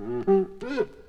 Mm-hmm.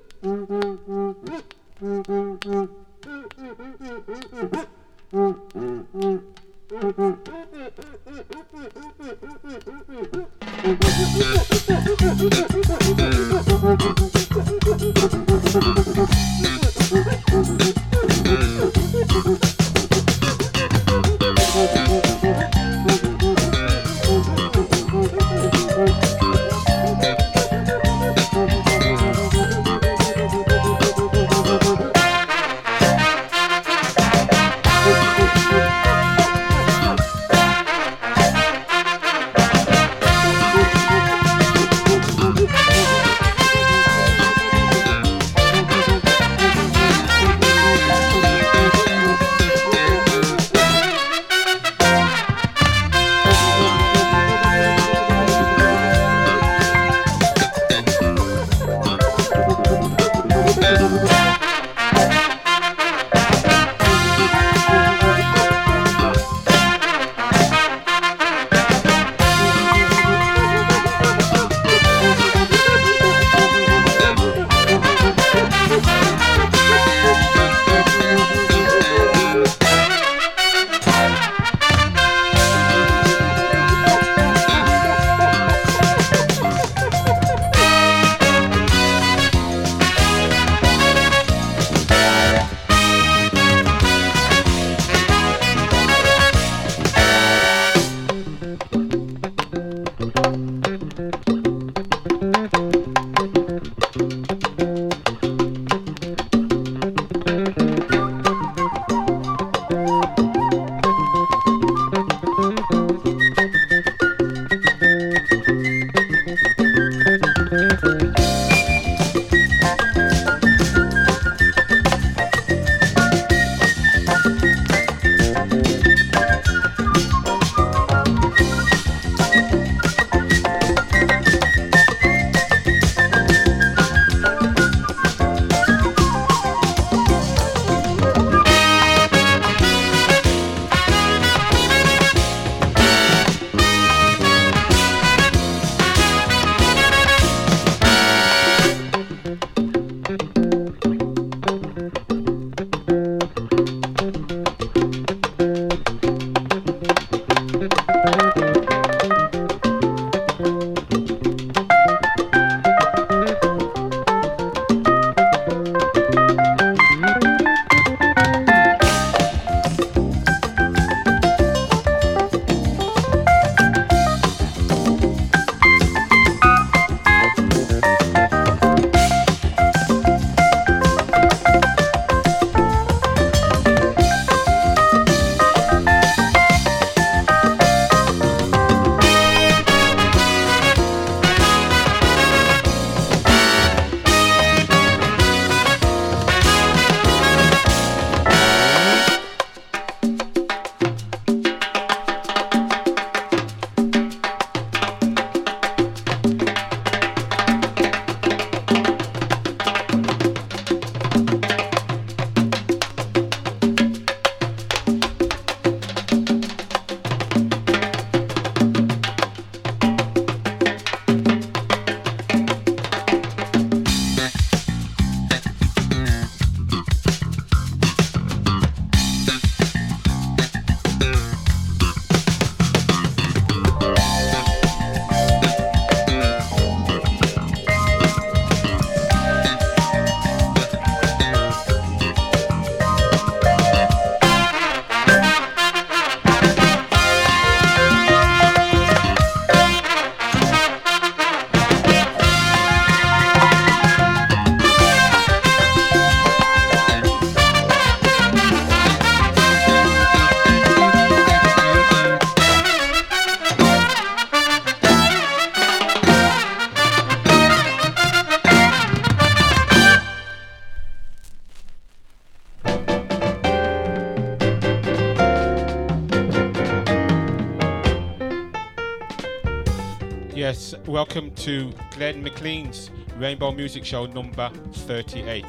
Welcome to Glenn McLean's Rainbow Music Show number 38.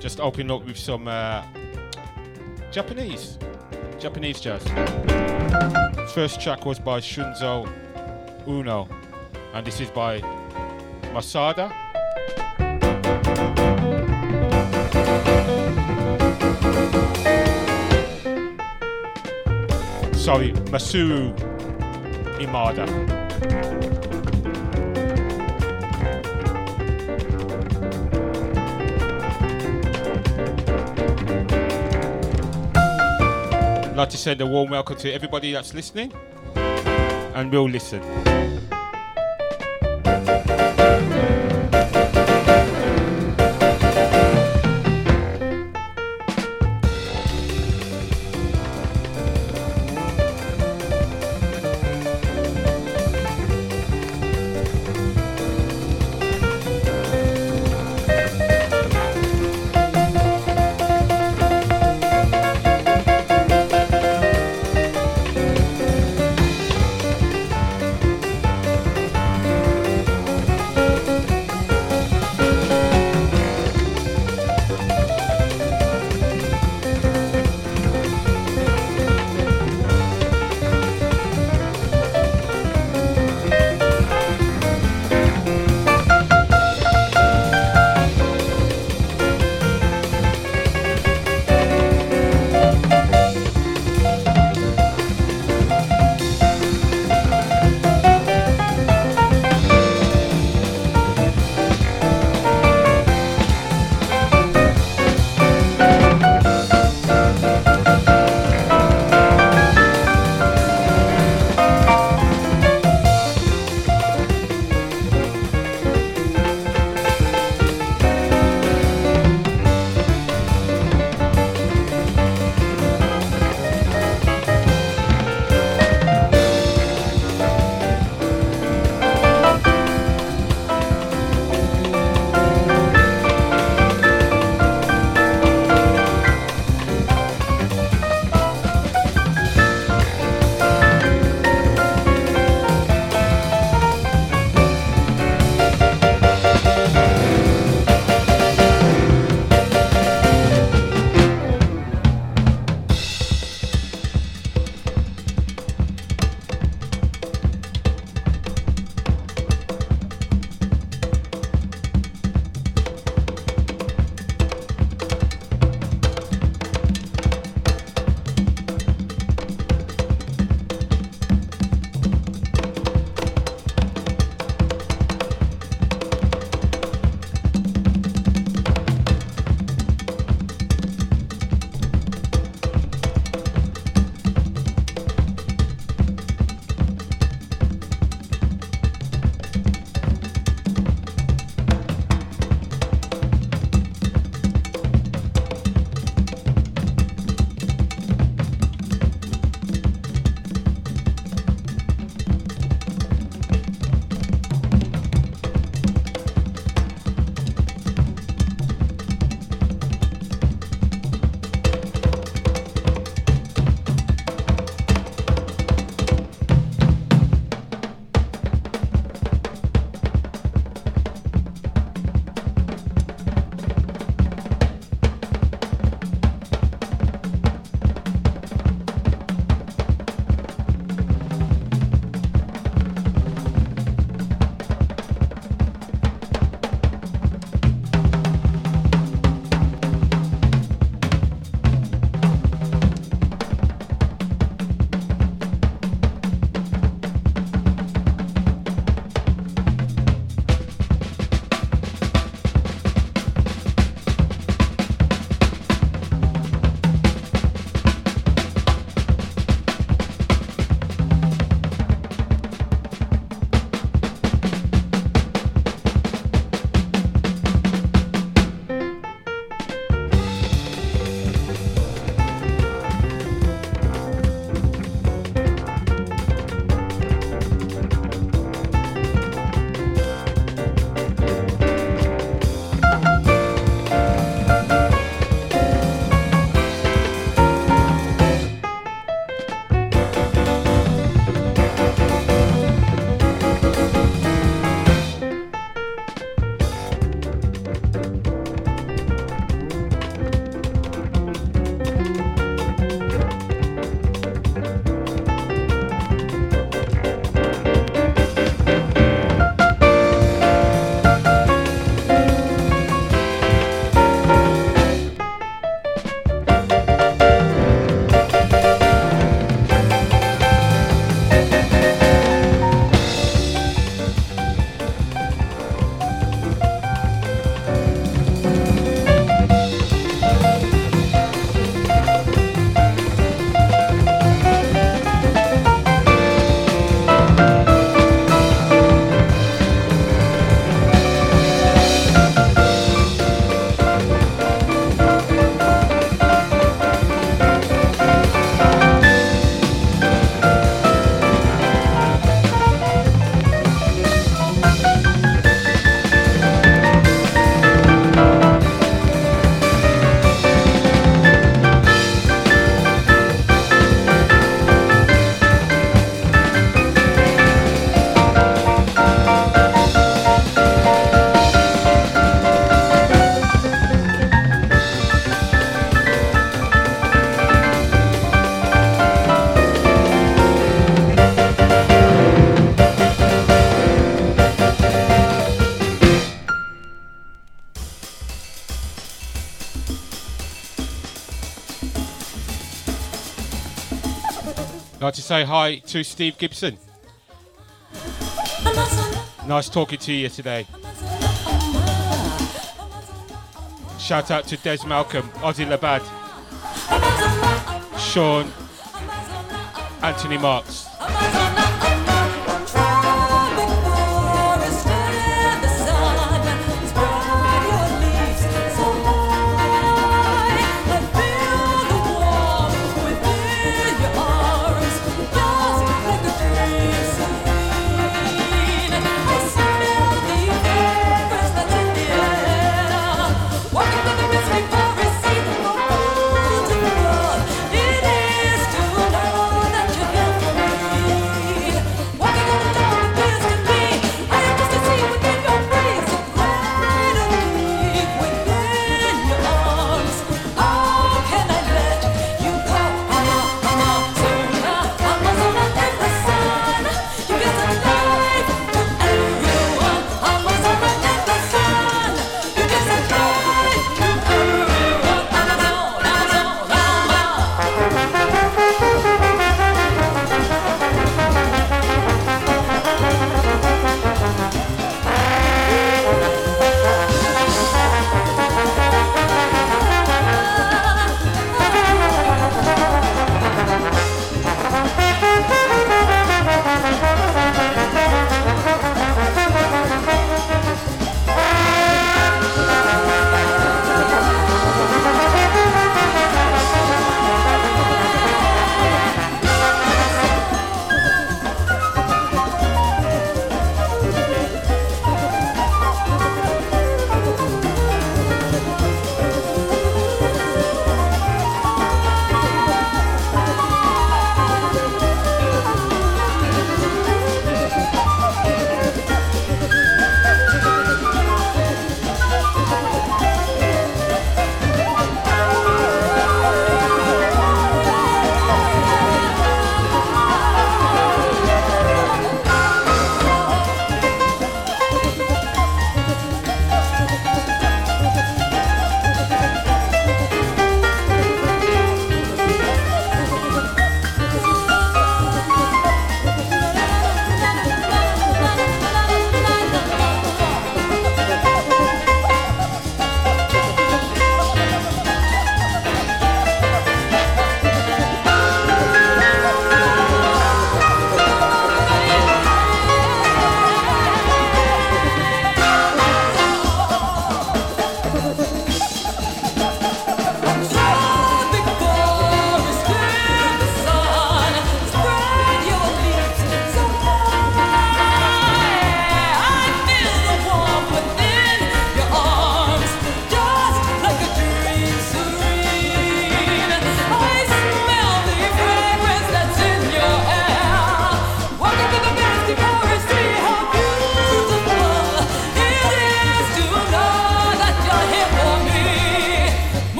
Just opening up with some uh, Japanese. Japanese jazz. First track was by Shunzo Uno, and this is by Masada. Sorry, Masaru Imada. I'd like to send a warm welcome to everybody that's listening and will listen. Like to say hi to Steve Gibson. Nice talking to you today. Shout out to Des Malcolm, Ozzy Labad, Sean, Anthony Marks.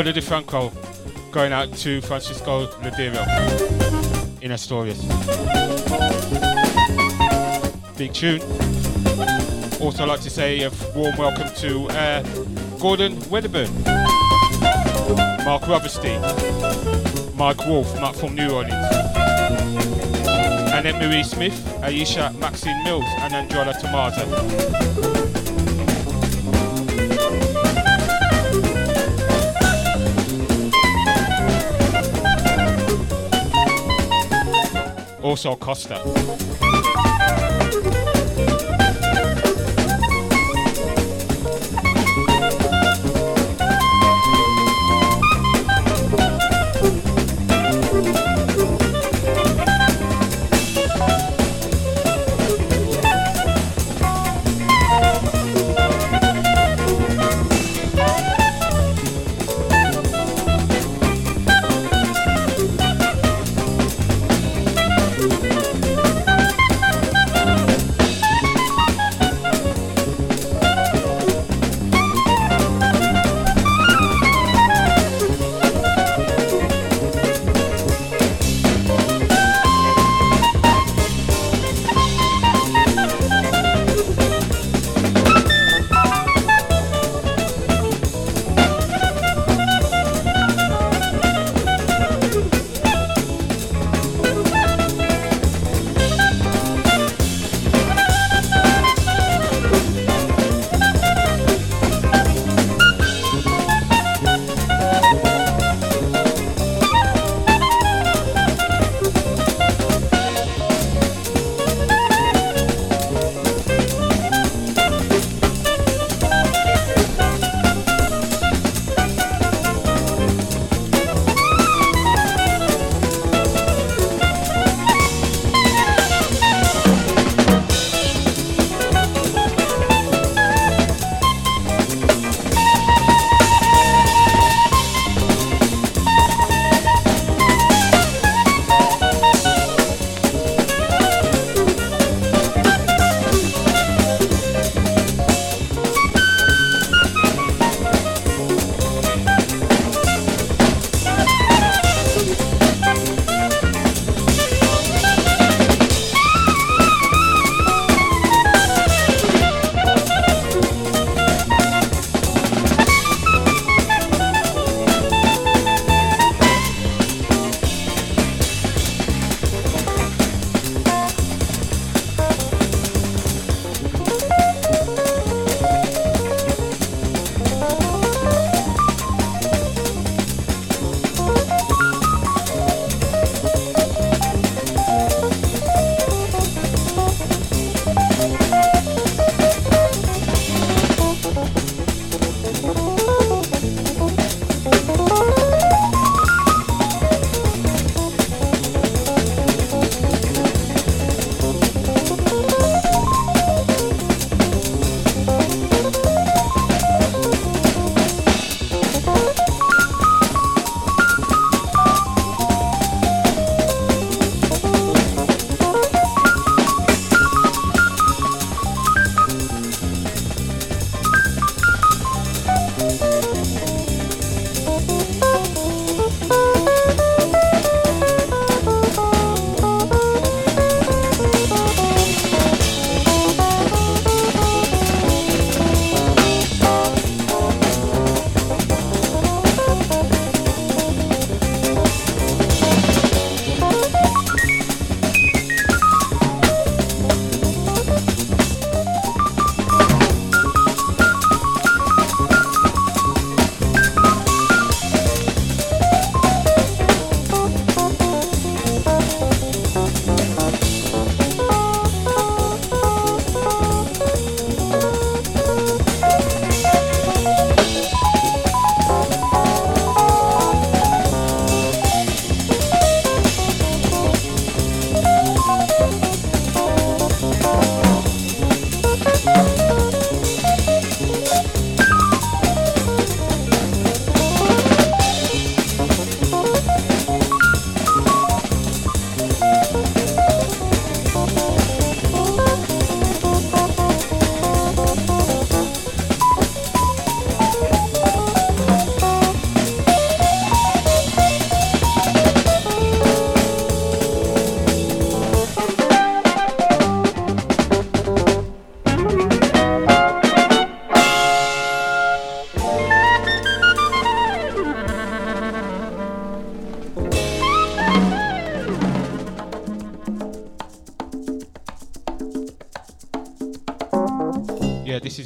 Bola de Franco going out to Francisco Ladero in Asturias. Big tune. Also, like to say a warm welcome to uh, Gordon Wedderburn, Mark Rubberstein, Mike Wolf, Matt from New Orleans, Annette Marie Smith, Aisha Maxine Mills, and Angela Tomato. Also Costa.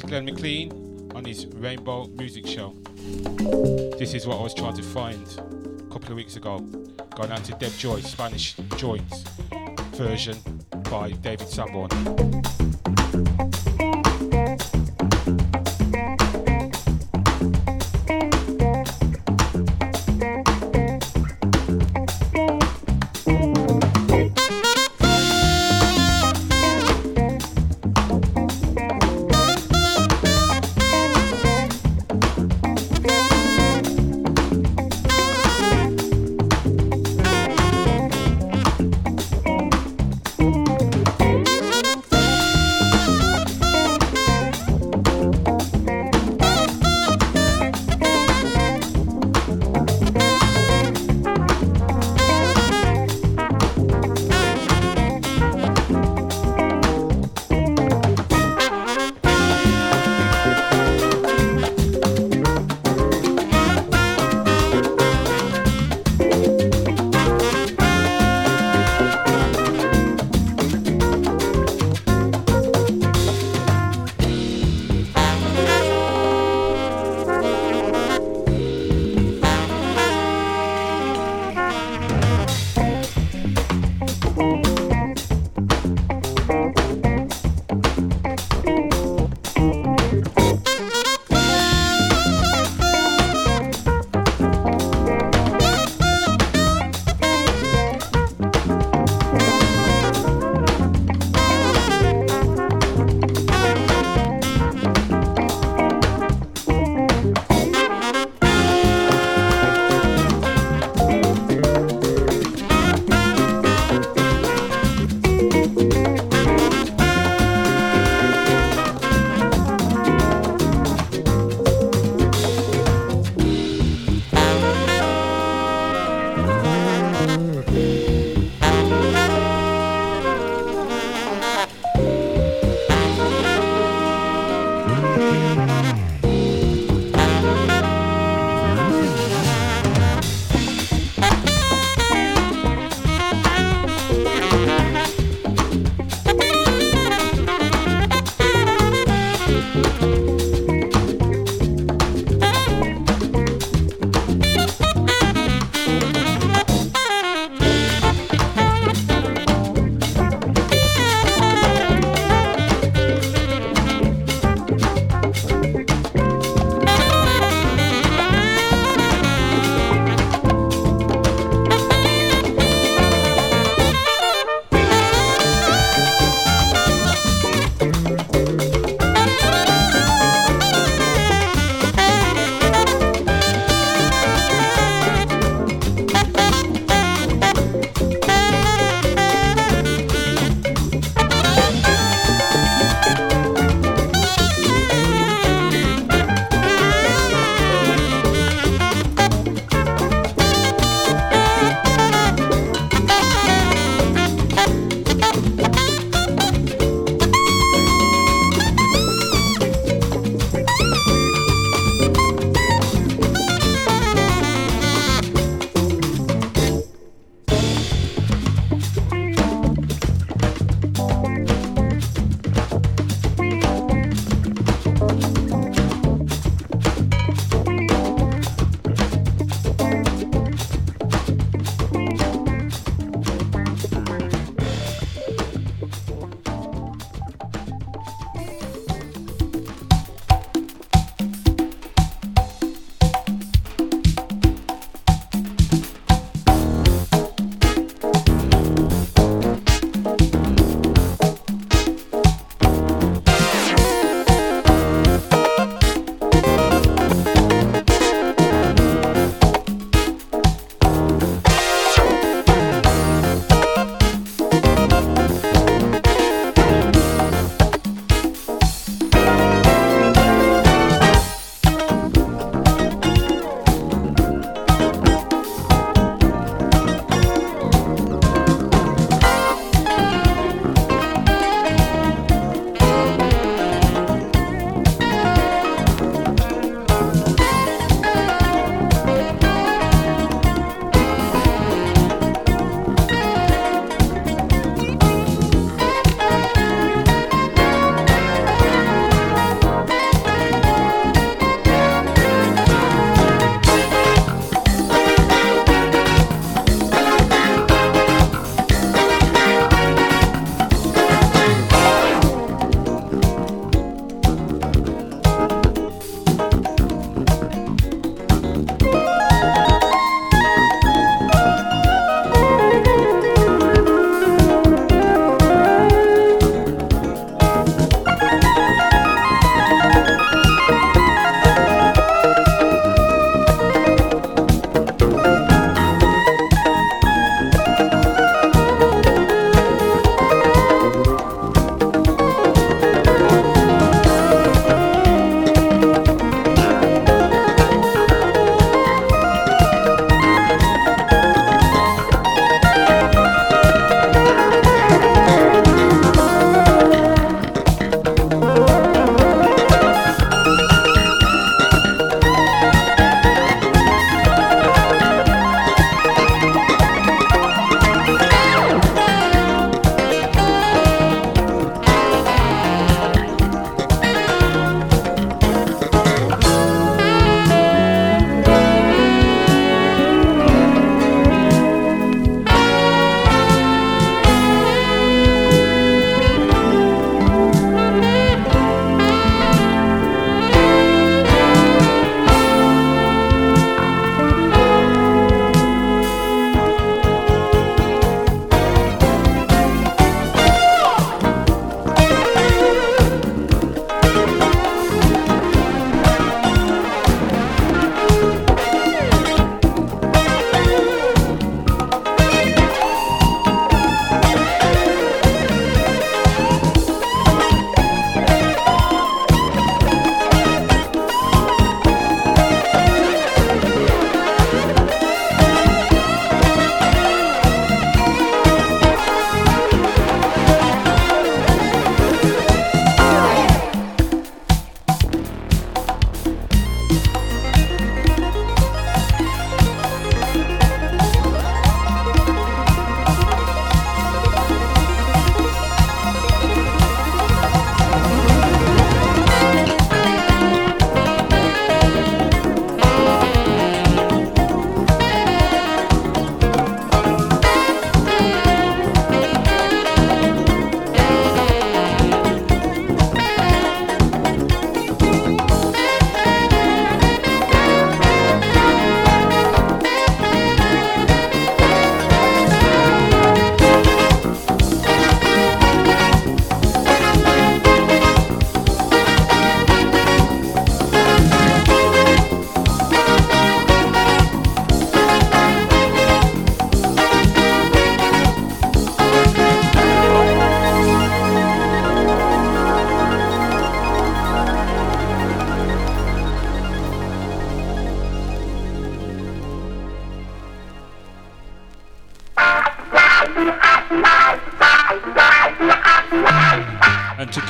Glenn McLean on his Rainbow Music Show. This is what I was trying to find a couple of weeks ago. Going out to Deb Joy, Spanish Joints version by David Sanborn.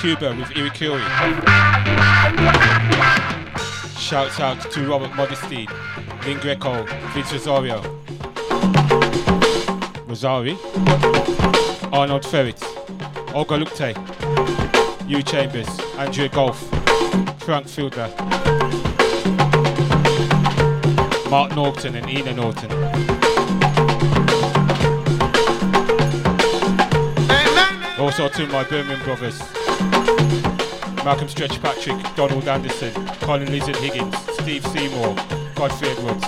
Cuba with Irakere. Shouts out to Robert Modestine, Lynn Greco, Vince Rosario, Rosari, Arnold Ferret, Olga Lukte, Hugh Chambers, Andrea Golf, Frank Fielder, Mark Norton and Ina Norton. Also to my Birmingham brothers, Malcolm Stretch Patrick, Donald Anderson, Colin Lizard Higgins, Steve Seymour, Godfrey Edwards.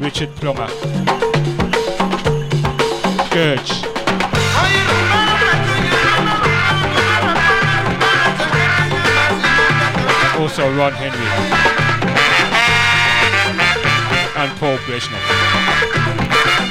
Richard Plummer. Scourge. Also Ron Henry. And Paul Brezhnev.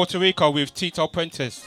Puerto Rico with Tito Prentice.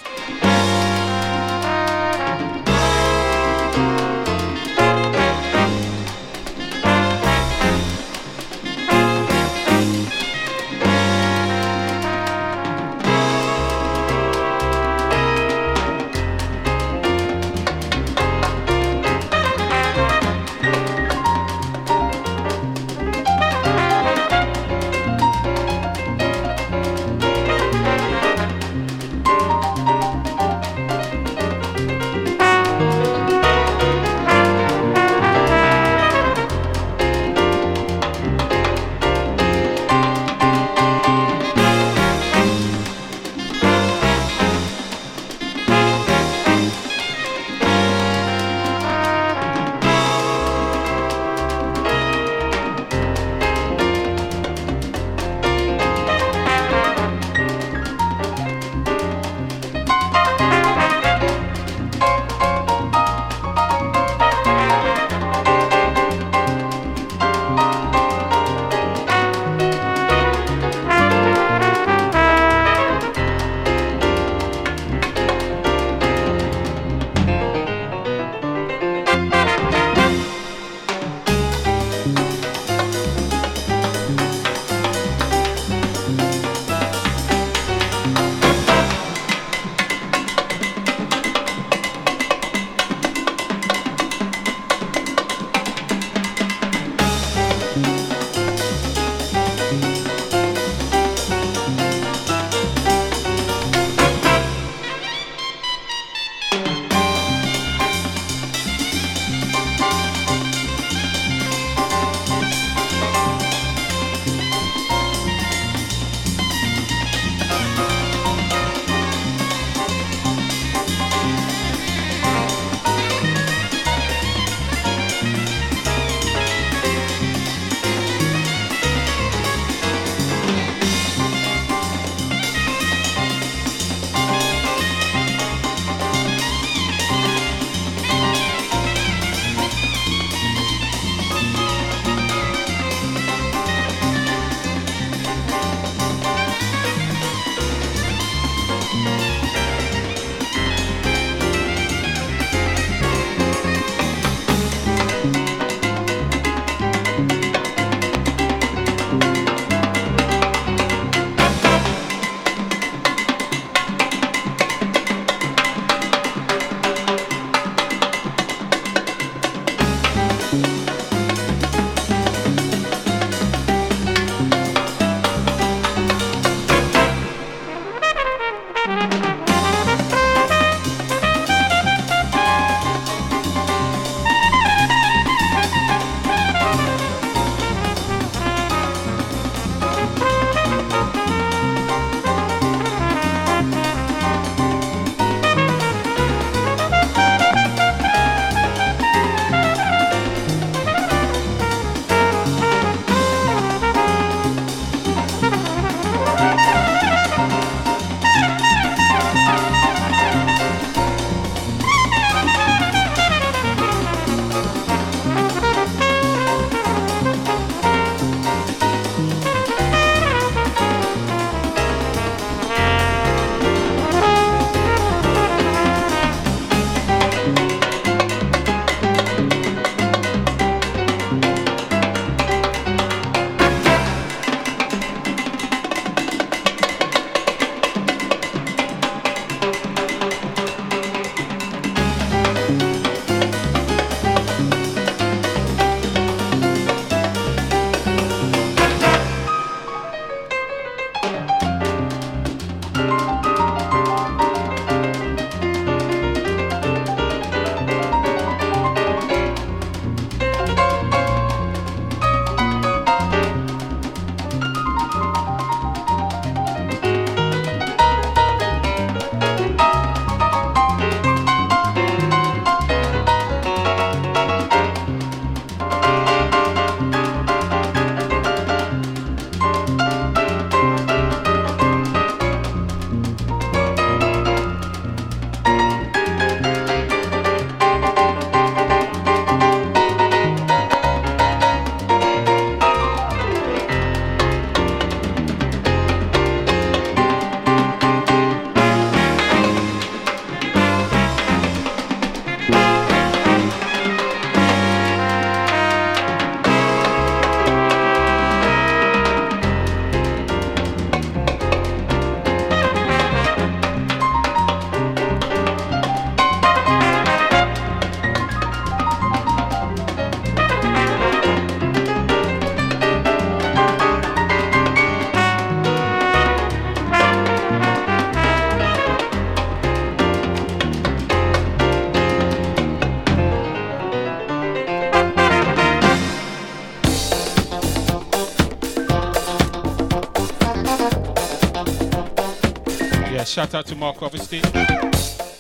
Mark Robertson,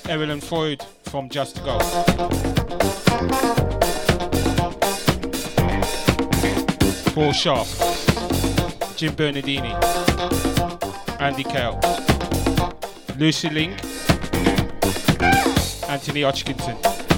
Evelyn Floyd from Just Go. Paul Sharp, Jim Bernardini, Andy Kell, Lucy Link, Anthony Hodgkinson.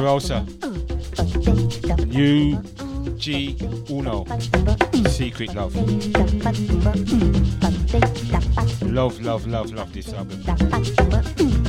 Rosa. U G Uno. Secret Love. Love, love, love, love this album.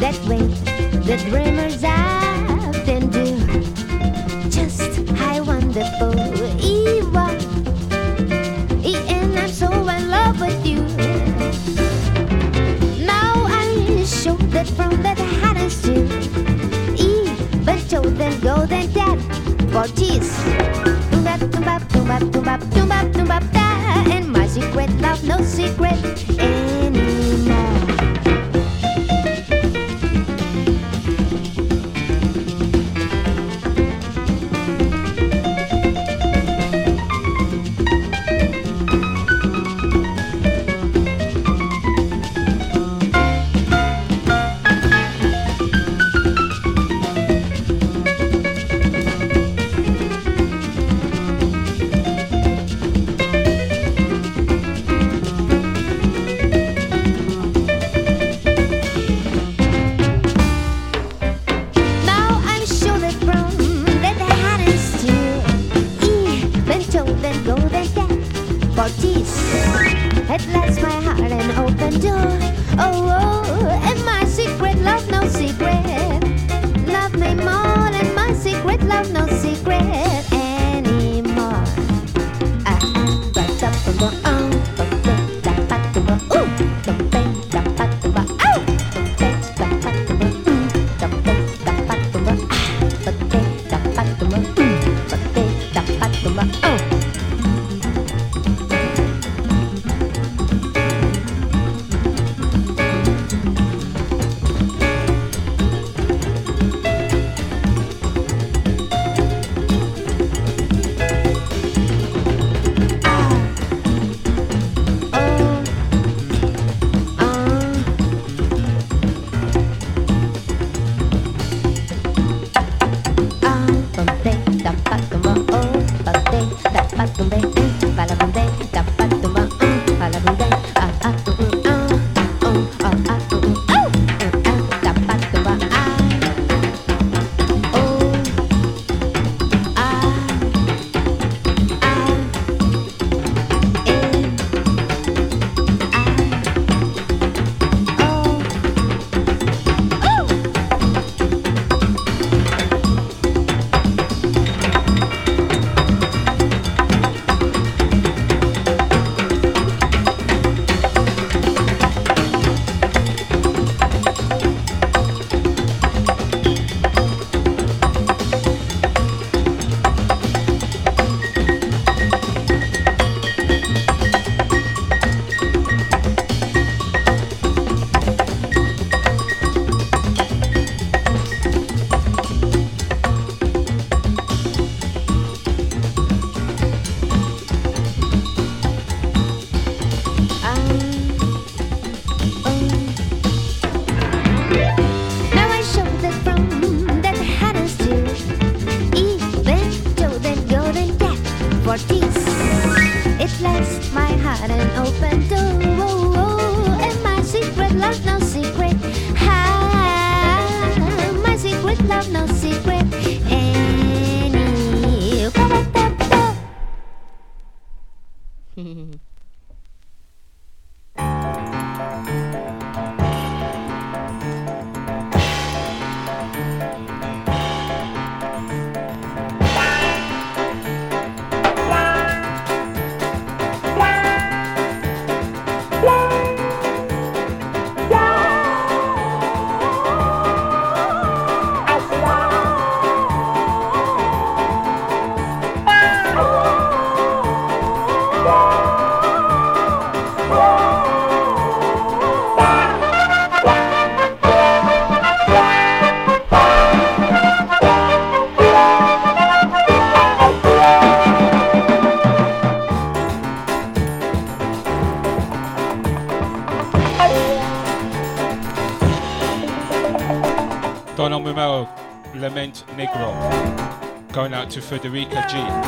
That way, the dreamers often do. Just how wonderful you. And I'm so in love with you. Now I show that from that hardest you. Even told them golden dead for cheese. Secret love, no secret. To Federica G.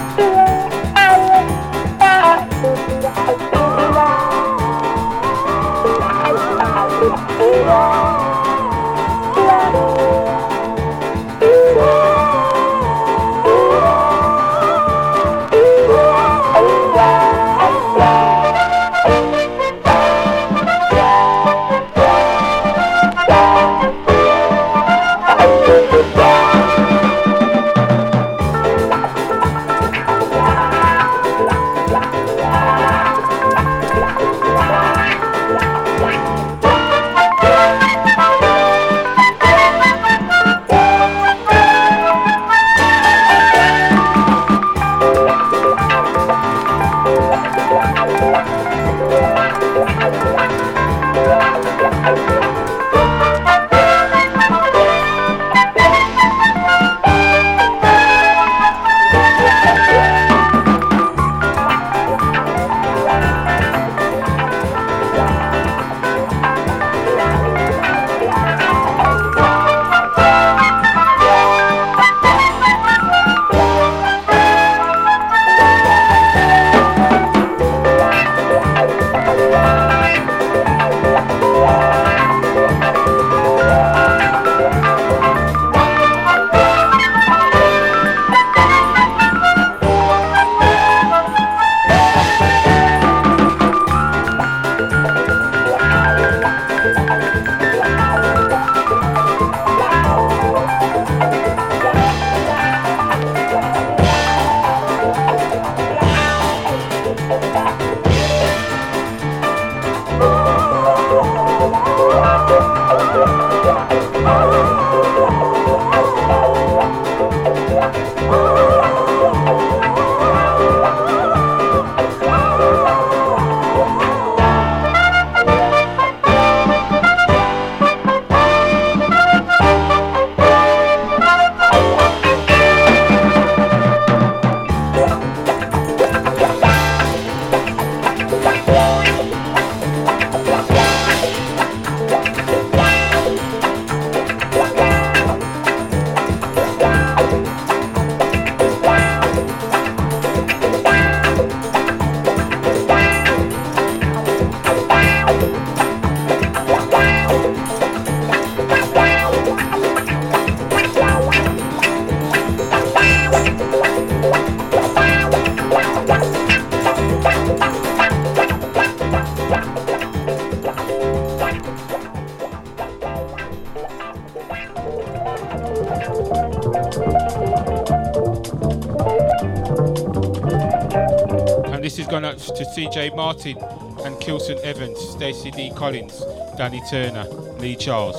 CJ Martin and Kilson Evans, Stacey D. Collins, Danny Turner, Lee Charles.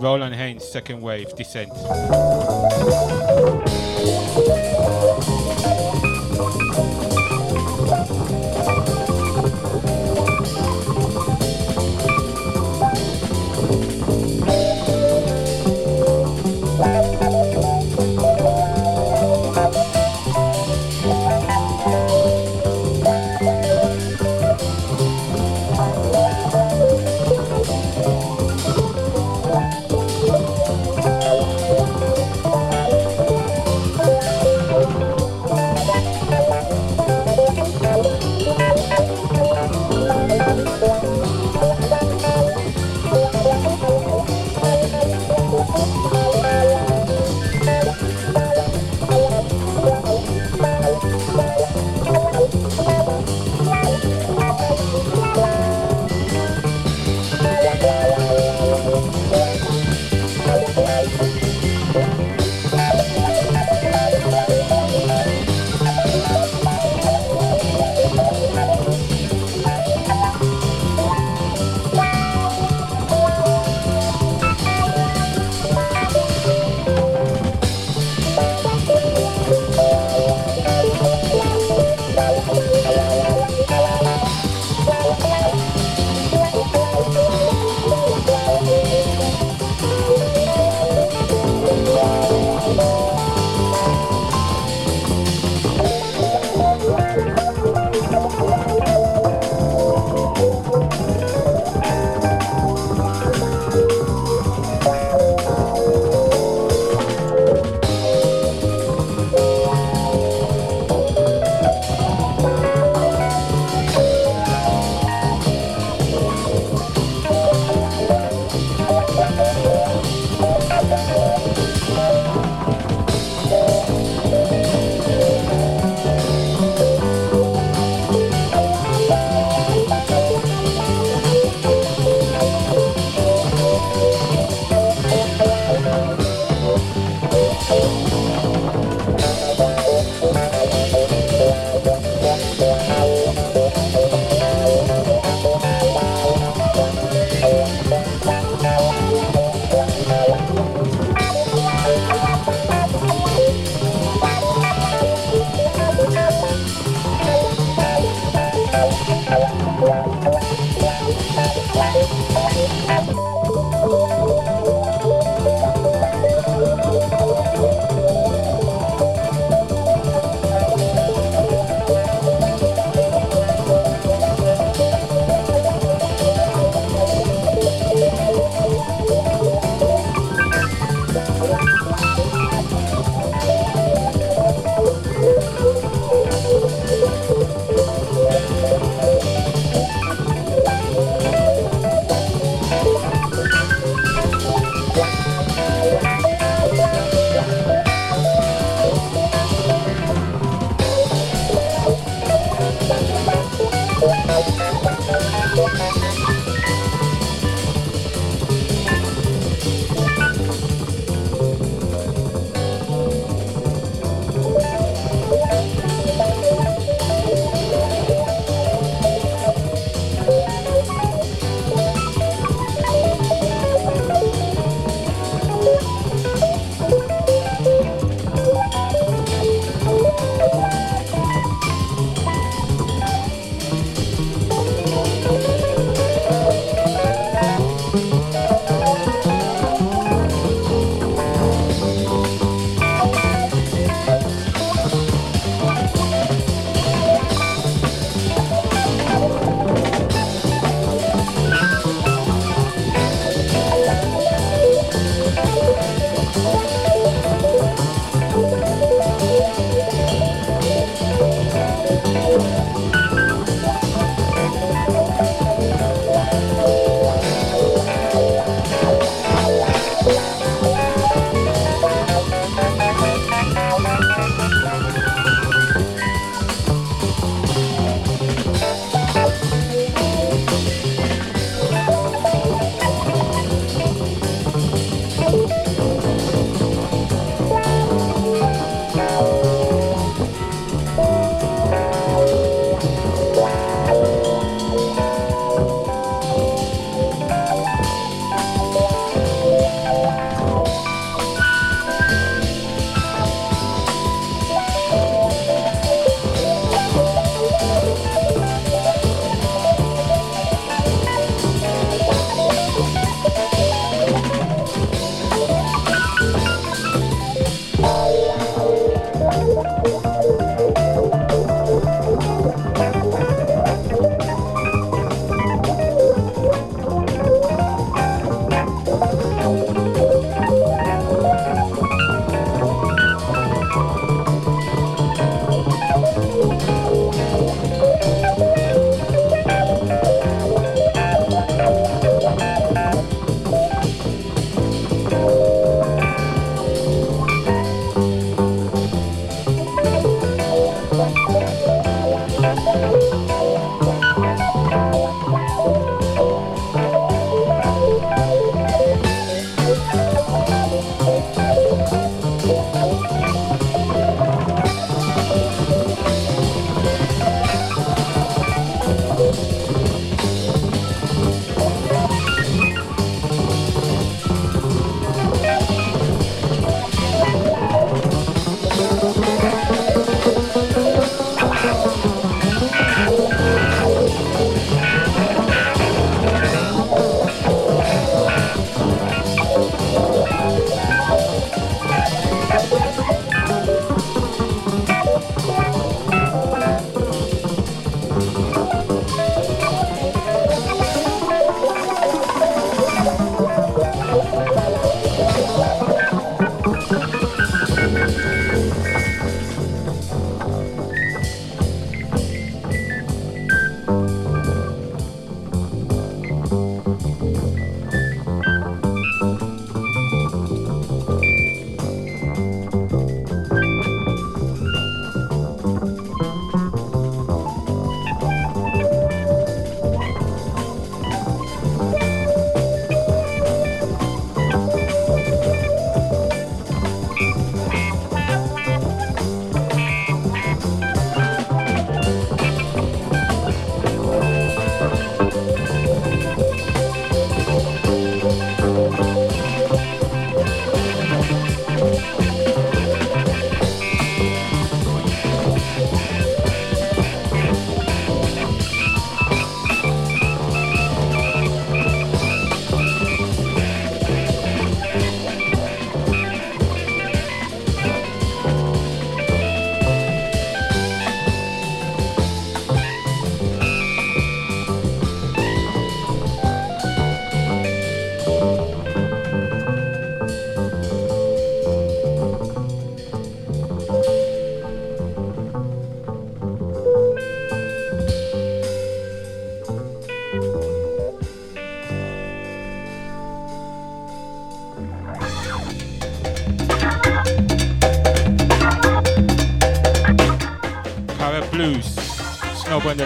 Roland Haynes, Second Wave, Descent.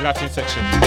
Latin section.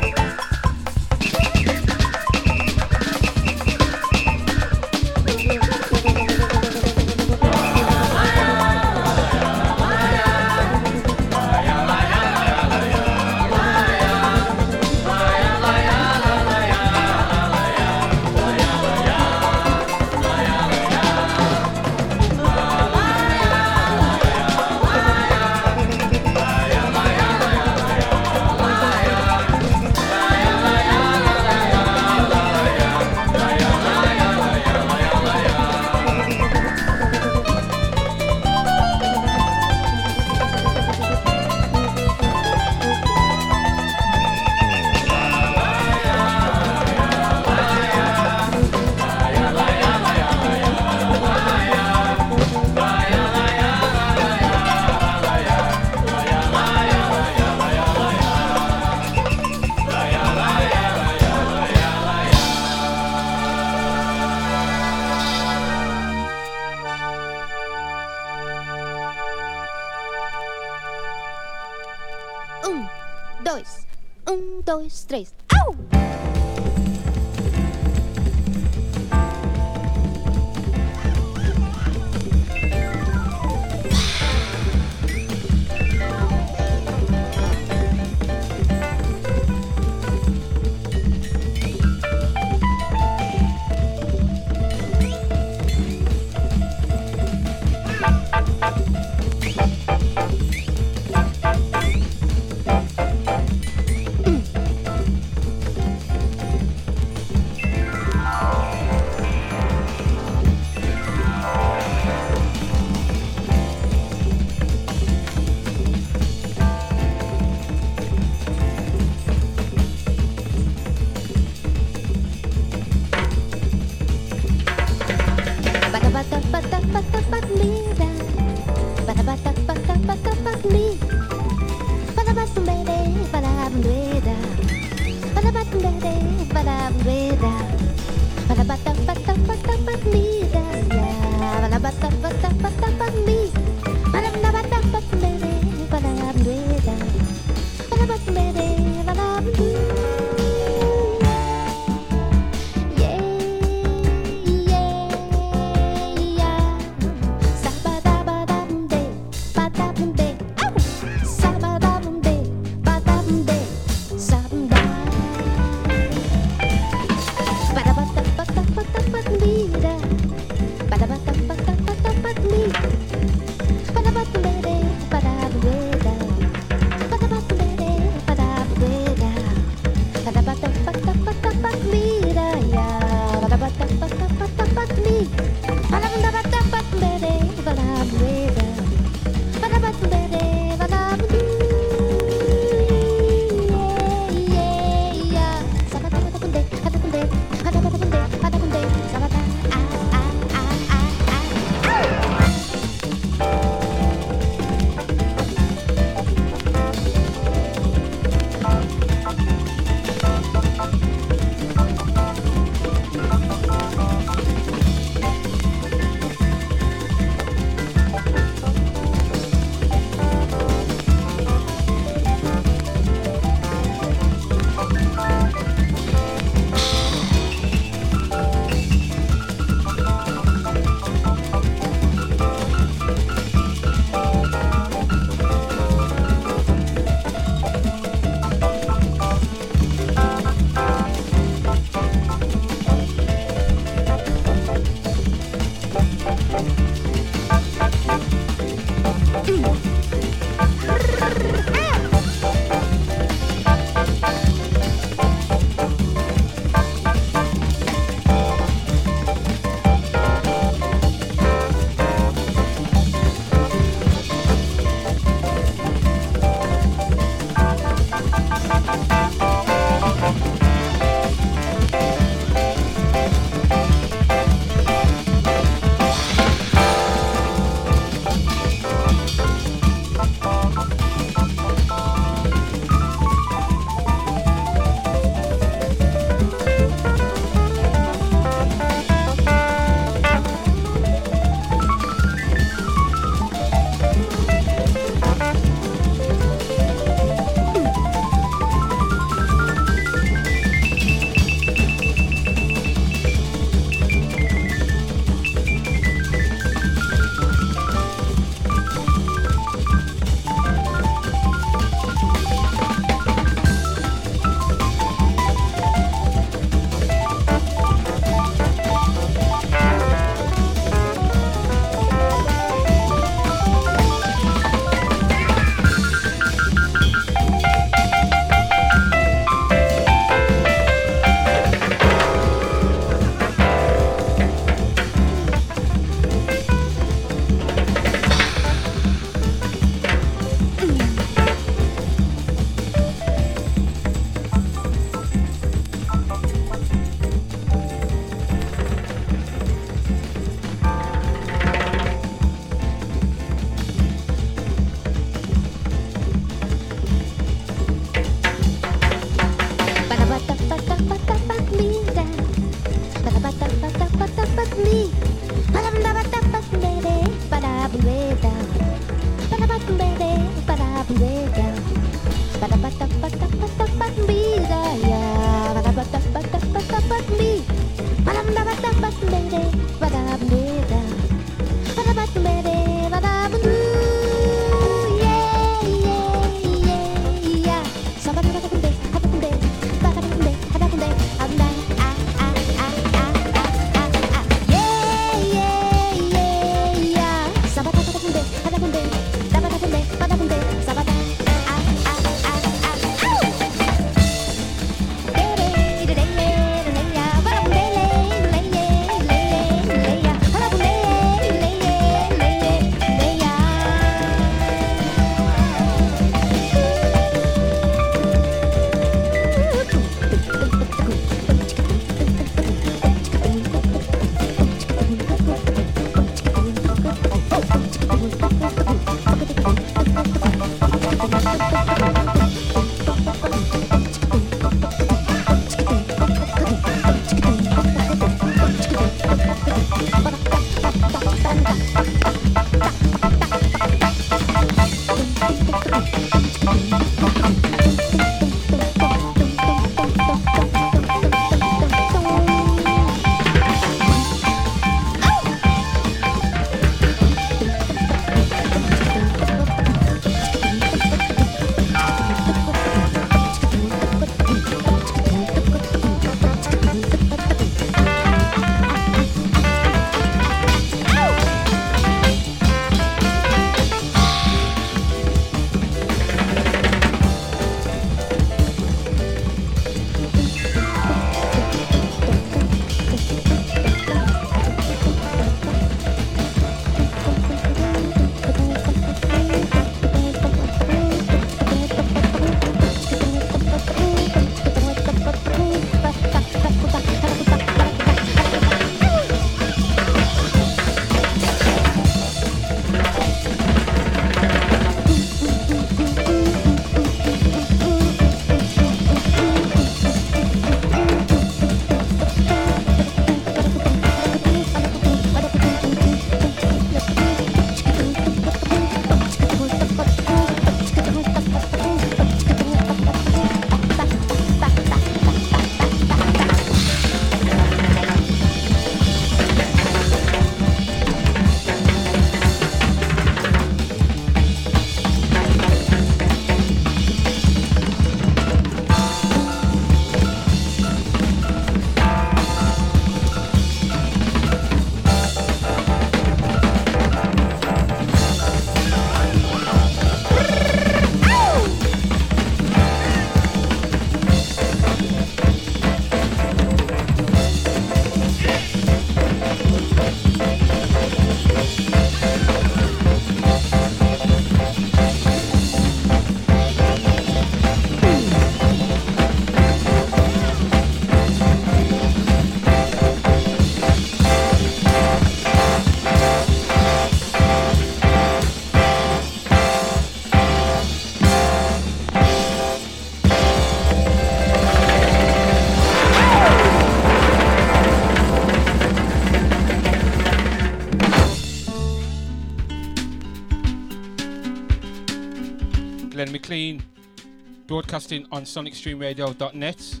Broadcasting on sonicstreamradio.net,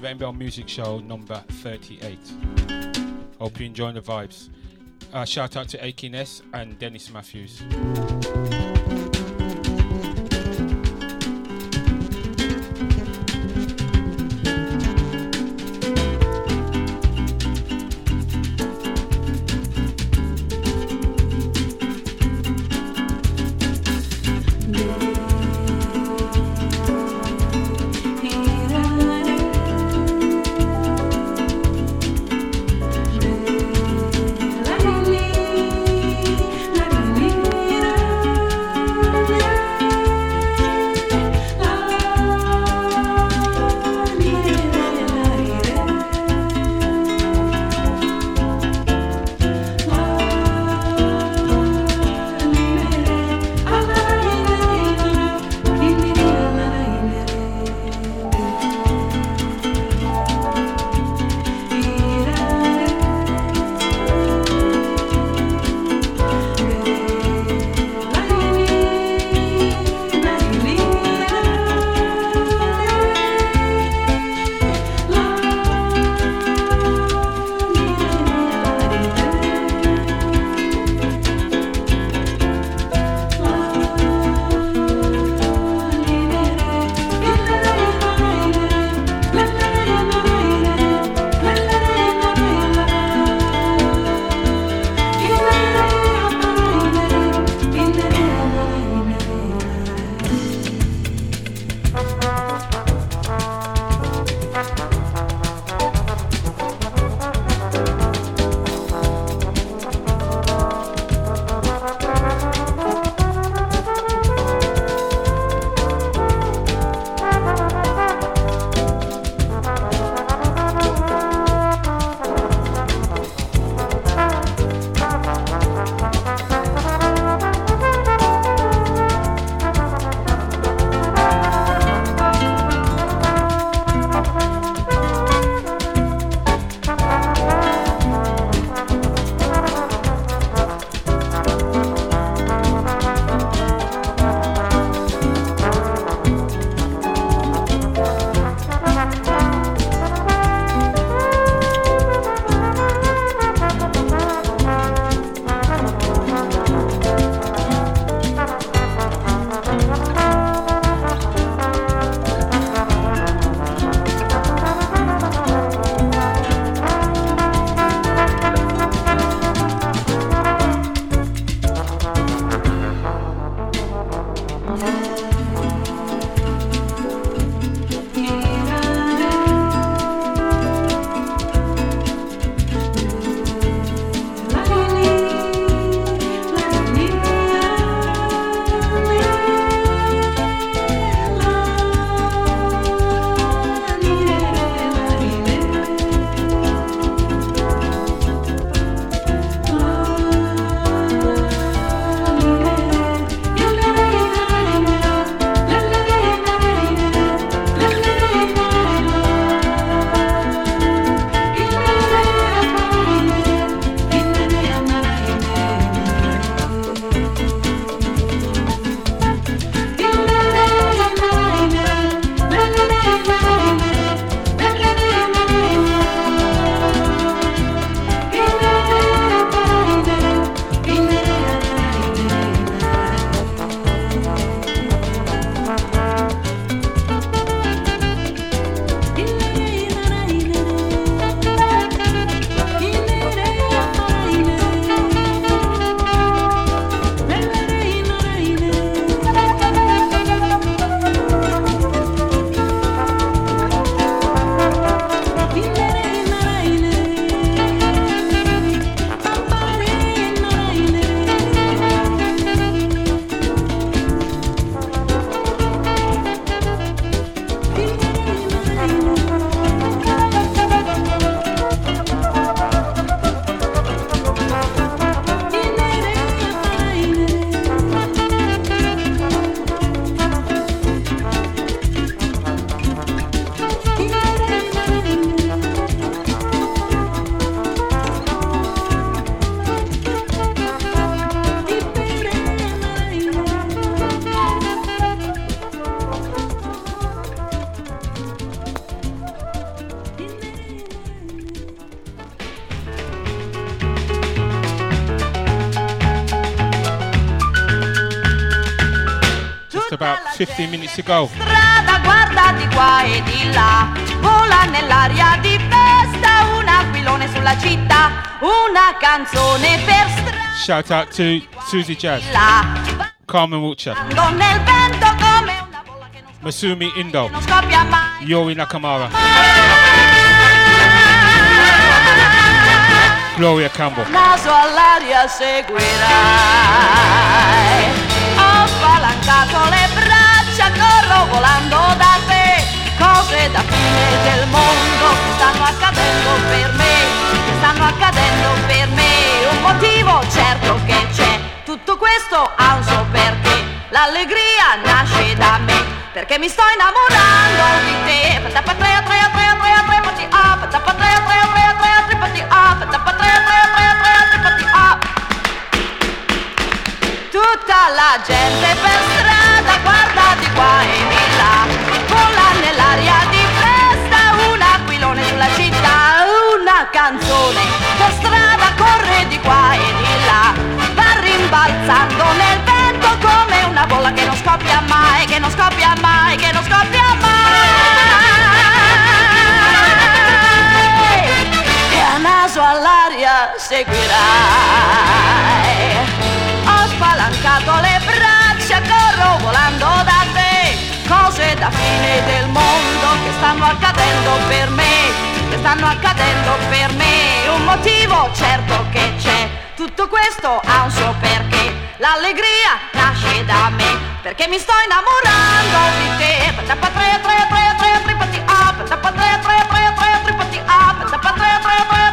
Rainbow Music Show number 38. Hope you enjoy the vibes. Uh, shout out to Akiness and Dennis Matthews. 15 minutes to go. strada, guarda di qua e di là, vola nell'aria di festa, un aquilone sulla città, una canzone per Shout out to Susie Jazz, Carmen Wiltshire, Ando nel vento come una bolla che non, Masumi Indo, non scoppia mai. Yori Nakamura, Gloria Campbell. naso all'aria seguirai. Ho spalancato le braccia, corro volando da te. Cose da fine del mondo che stanno accadendo per me, che stanno accadendo per me. Un motivo certo che c'è, tutto questo ha un suo perché. L'allegria nasce da me, perché mi sto innamorando di te. Patappa trea, trea, trea, trea, pati, ah, patappa trea, trea, trea, trea, trea, pati, ah, patappa trea, trea, trea, trea, trea, pati, ah. Tutta la gente per strada qua e di là, vola nell'aria di festa, un aquilone sulla città, una canzone per strada corre di qua e di là, va rimbalzando nel vento come una bolla che non scoppia mai, che non scoppia mai, che non scoppia mai. E a naso all'aria seguirai. Ho spalancato le braccia, corro volando da cose da fine del mondo che stanno accadendo per me, che stanno accadendo per me. Un motivo certo che c'è, tutto questo ha un suo perché. L'allegria nasce da me, perché mi sto innamorando di te. paciapatréa, tre, tre, tre, tripati Tappa 3 tre, tre, tre, tripati tre, tre, 3 3 3 tre, tripati up, tappa 3 3 3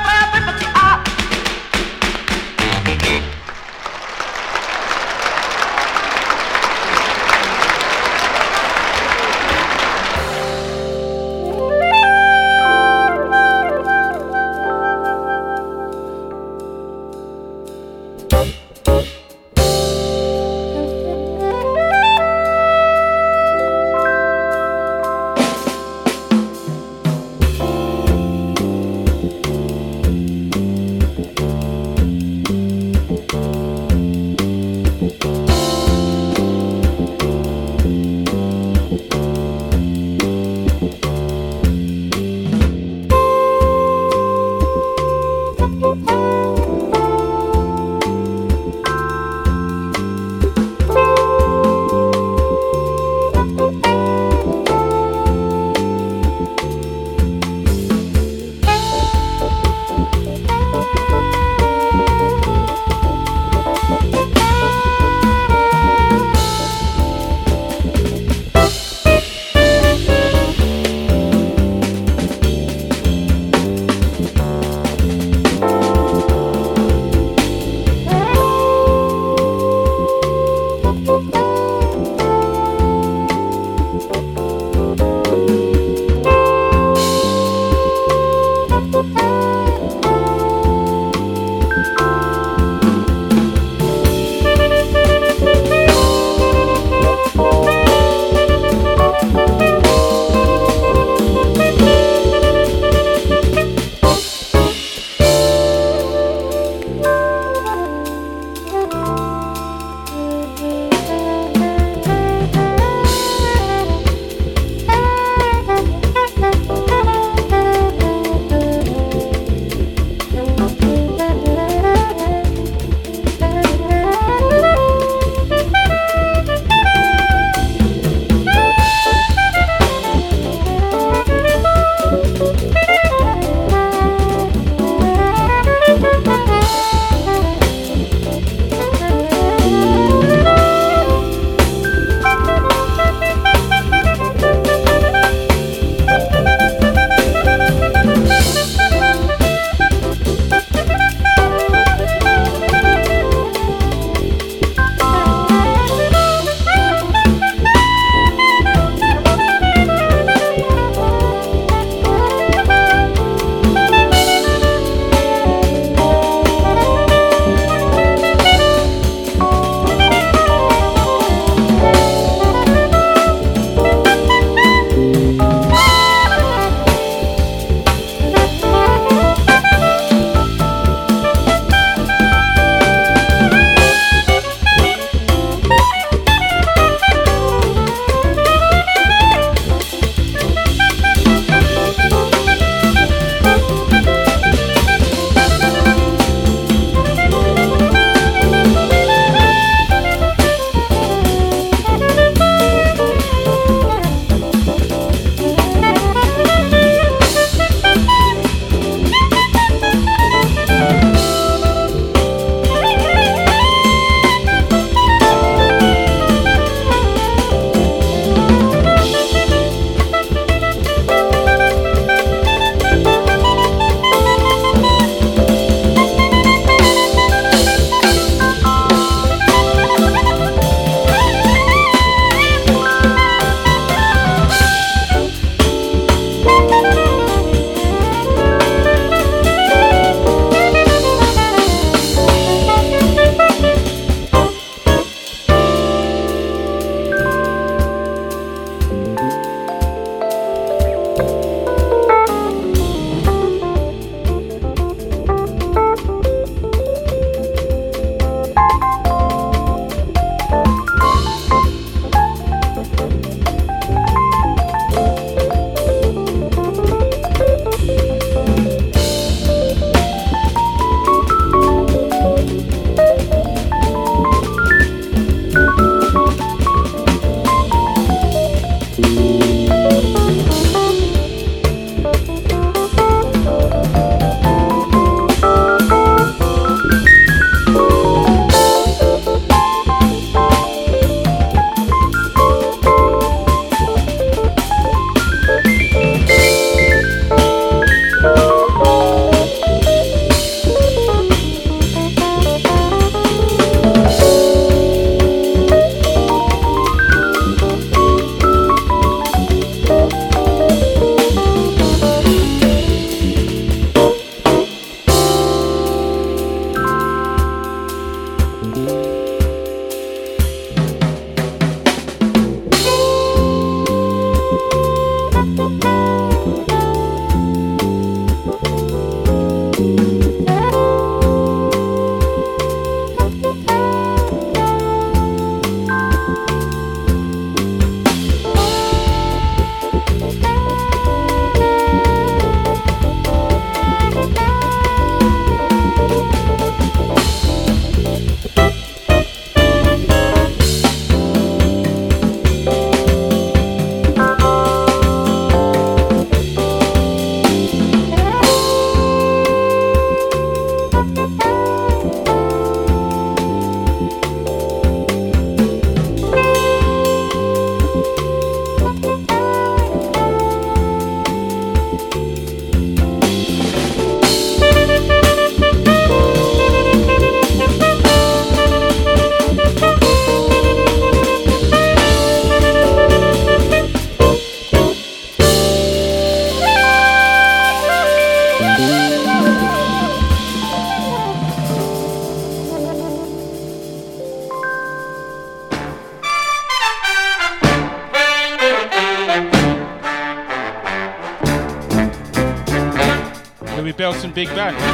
Big Bang.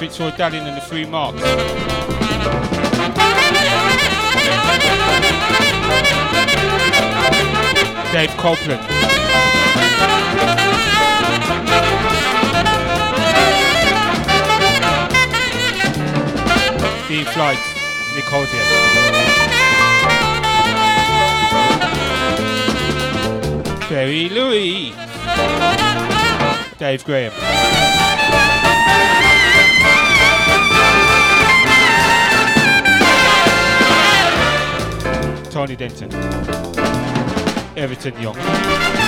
Fitzroy Dallin and the Three Marks. Dave Copeland. Dean Flight, Nick Hosier. Terry Louis. Dave Graham. Tony Denton, Everton Young.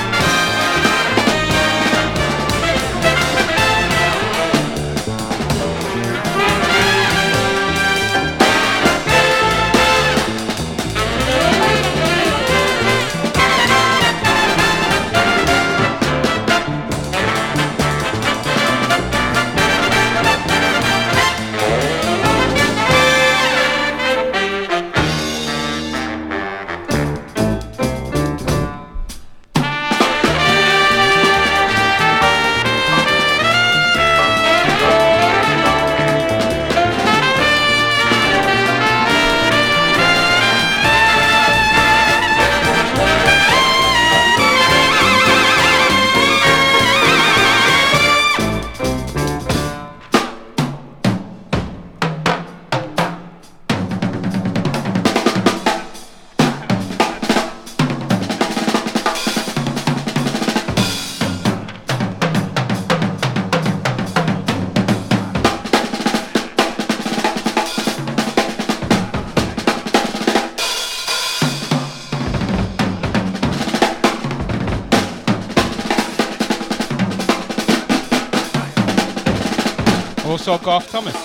Garth Thomas.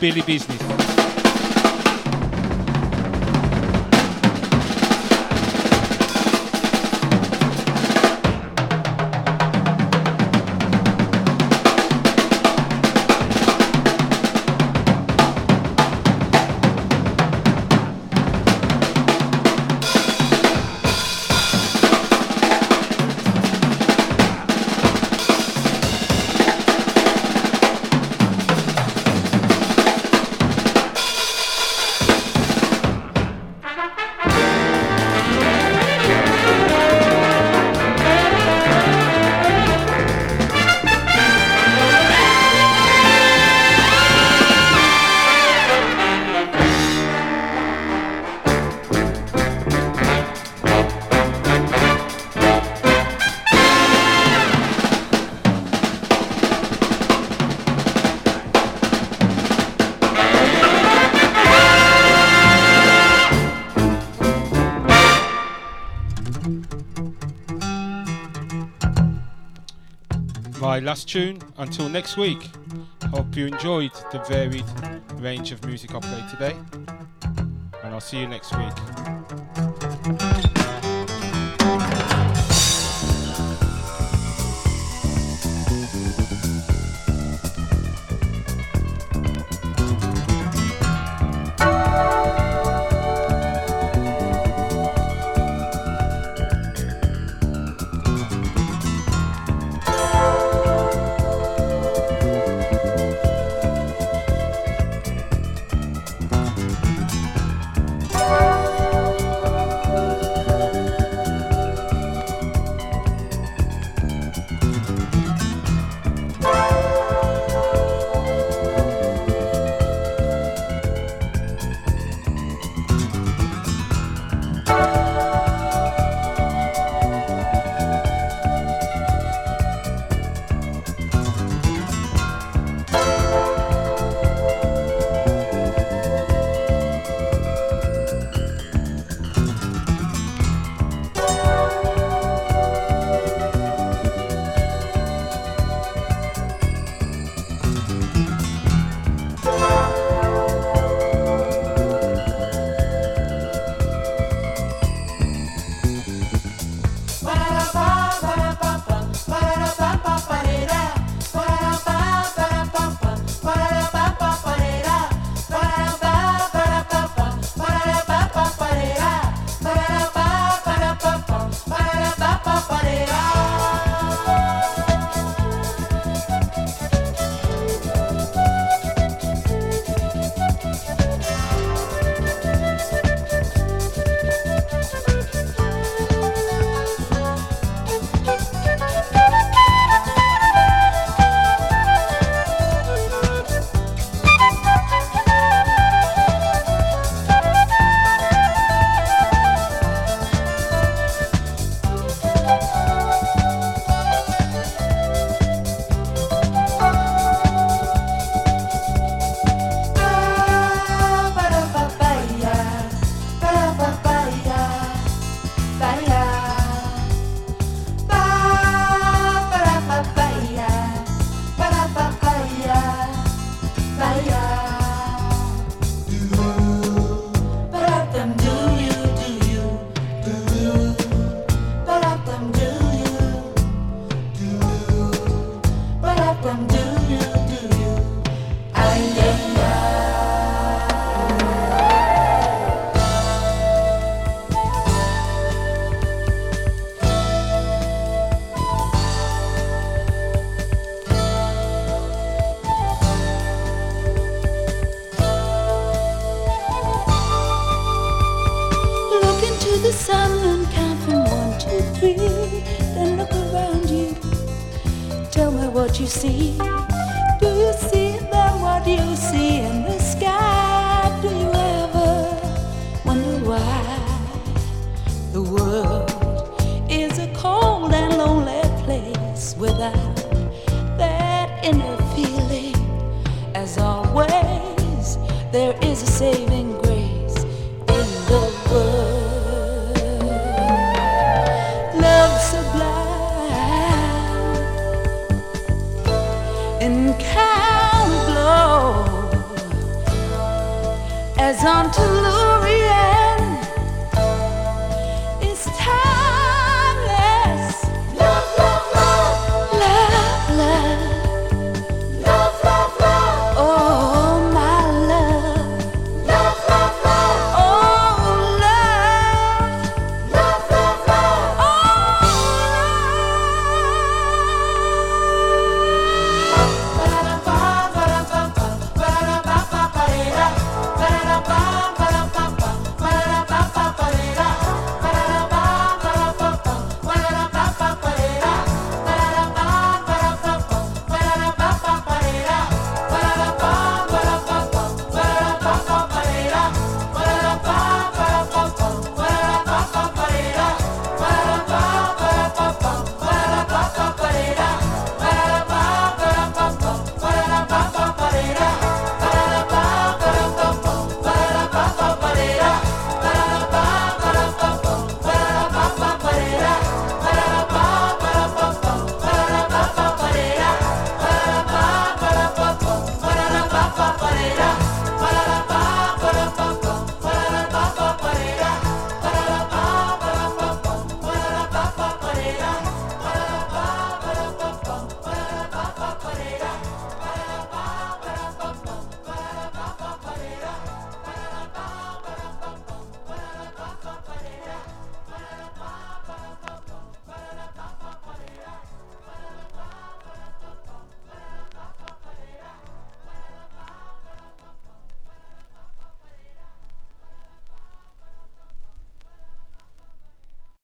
Billy Business. Last tune. Until next week, hope you enjoyed the varied range of music I played today, and I'll see you next week.